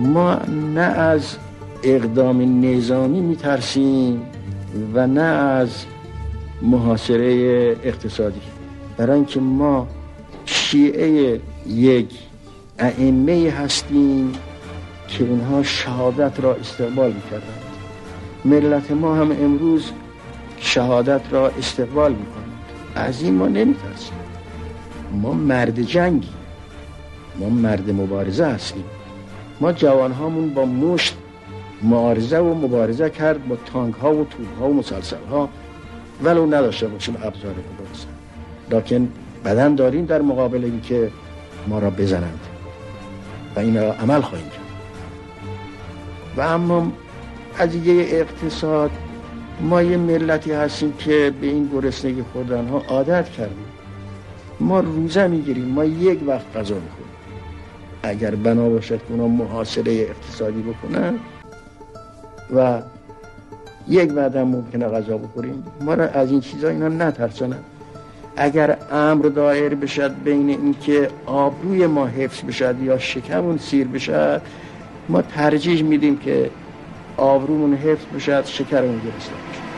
ما نه از اقدام نظامی میترسیم و نه از محاصره اقتصادی. برای اینکه ما شیعه یک ائمه هستیم که اینها شهادت را استقبال می‌کردند. ملت ما هم امروز شهادت را استقبال می‌کنند. از این ما نمیترسیم. ما مرد جنگی ما مرد مبارزه هستیم. ما جوان هامون با مشت معارضه و مبارزه کرد با تانک ها و توپ ها و مسلسل ها ولو نداشته باشیم ابزار مبارزه لکن بدن داریم در مقابل اینکه ما را بزنند. و این را عمل خواهیم کرد. و اما قضیه اقتصاد ما یه ملتی هستیم که به این گرسنگی خوردن ها عادت کردیم. ما روزه می‌گیریم. ما یک وقت غذا می‌خوریم. اگر بنا باشد اونا محاصره اقتصادی بکنن و یک بعد هم ممکنه غذا بخوریم ما را از این چیزا اینا نترسانن اگر امر دایر بشد بین اینکه آبروی ما حفظ بشد یا شکمون سیر بشد ما ترجیح میدیم که آبرومون حفظ بشد شکرمون گرسنه بشد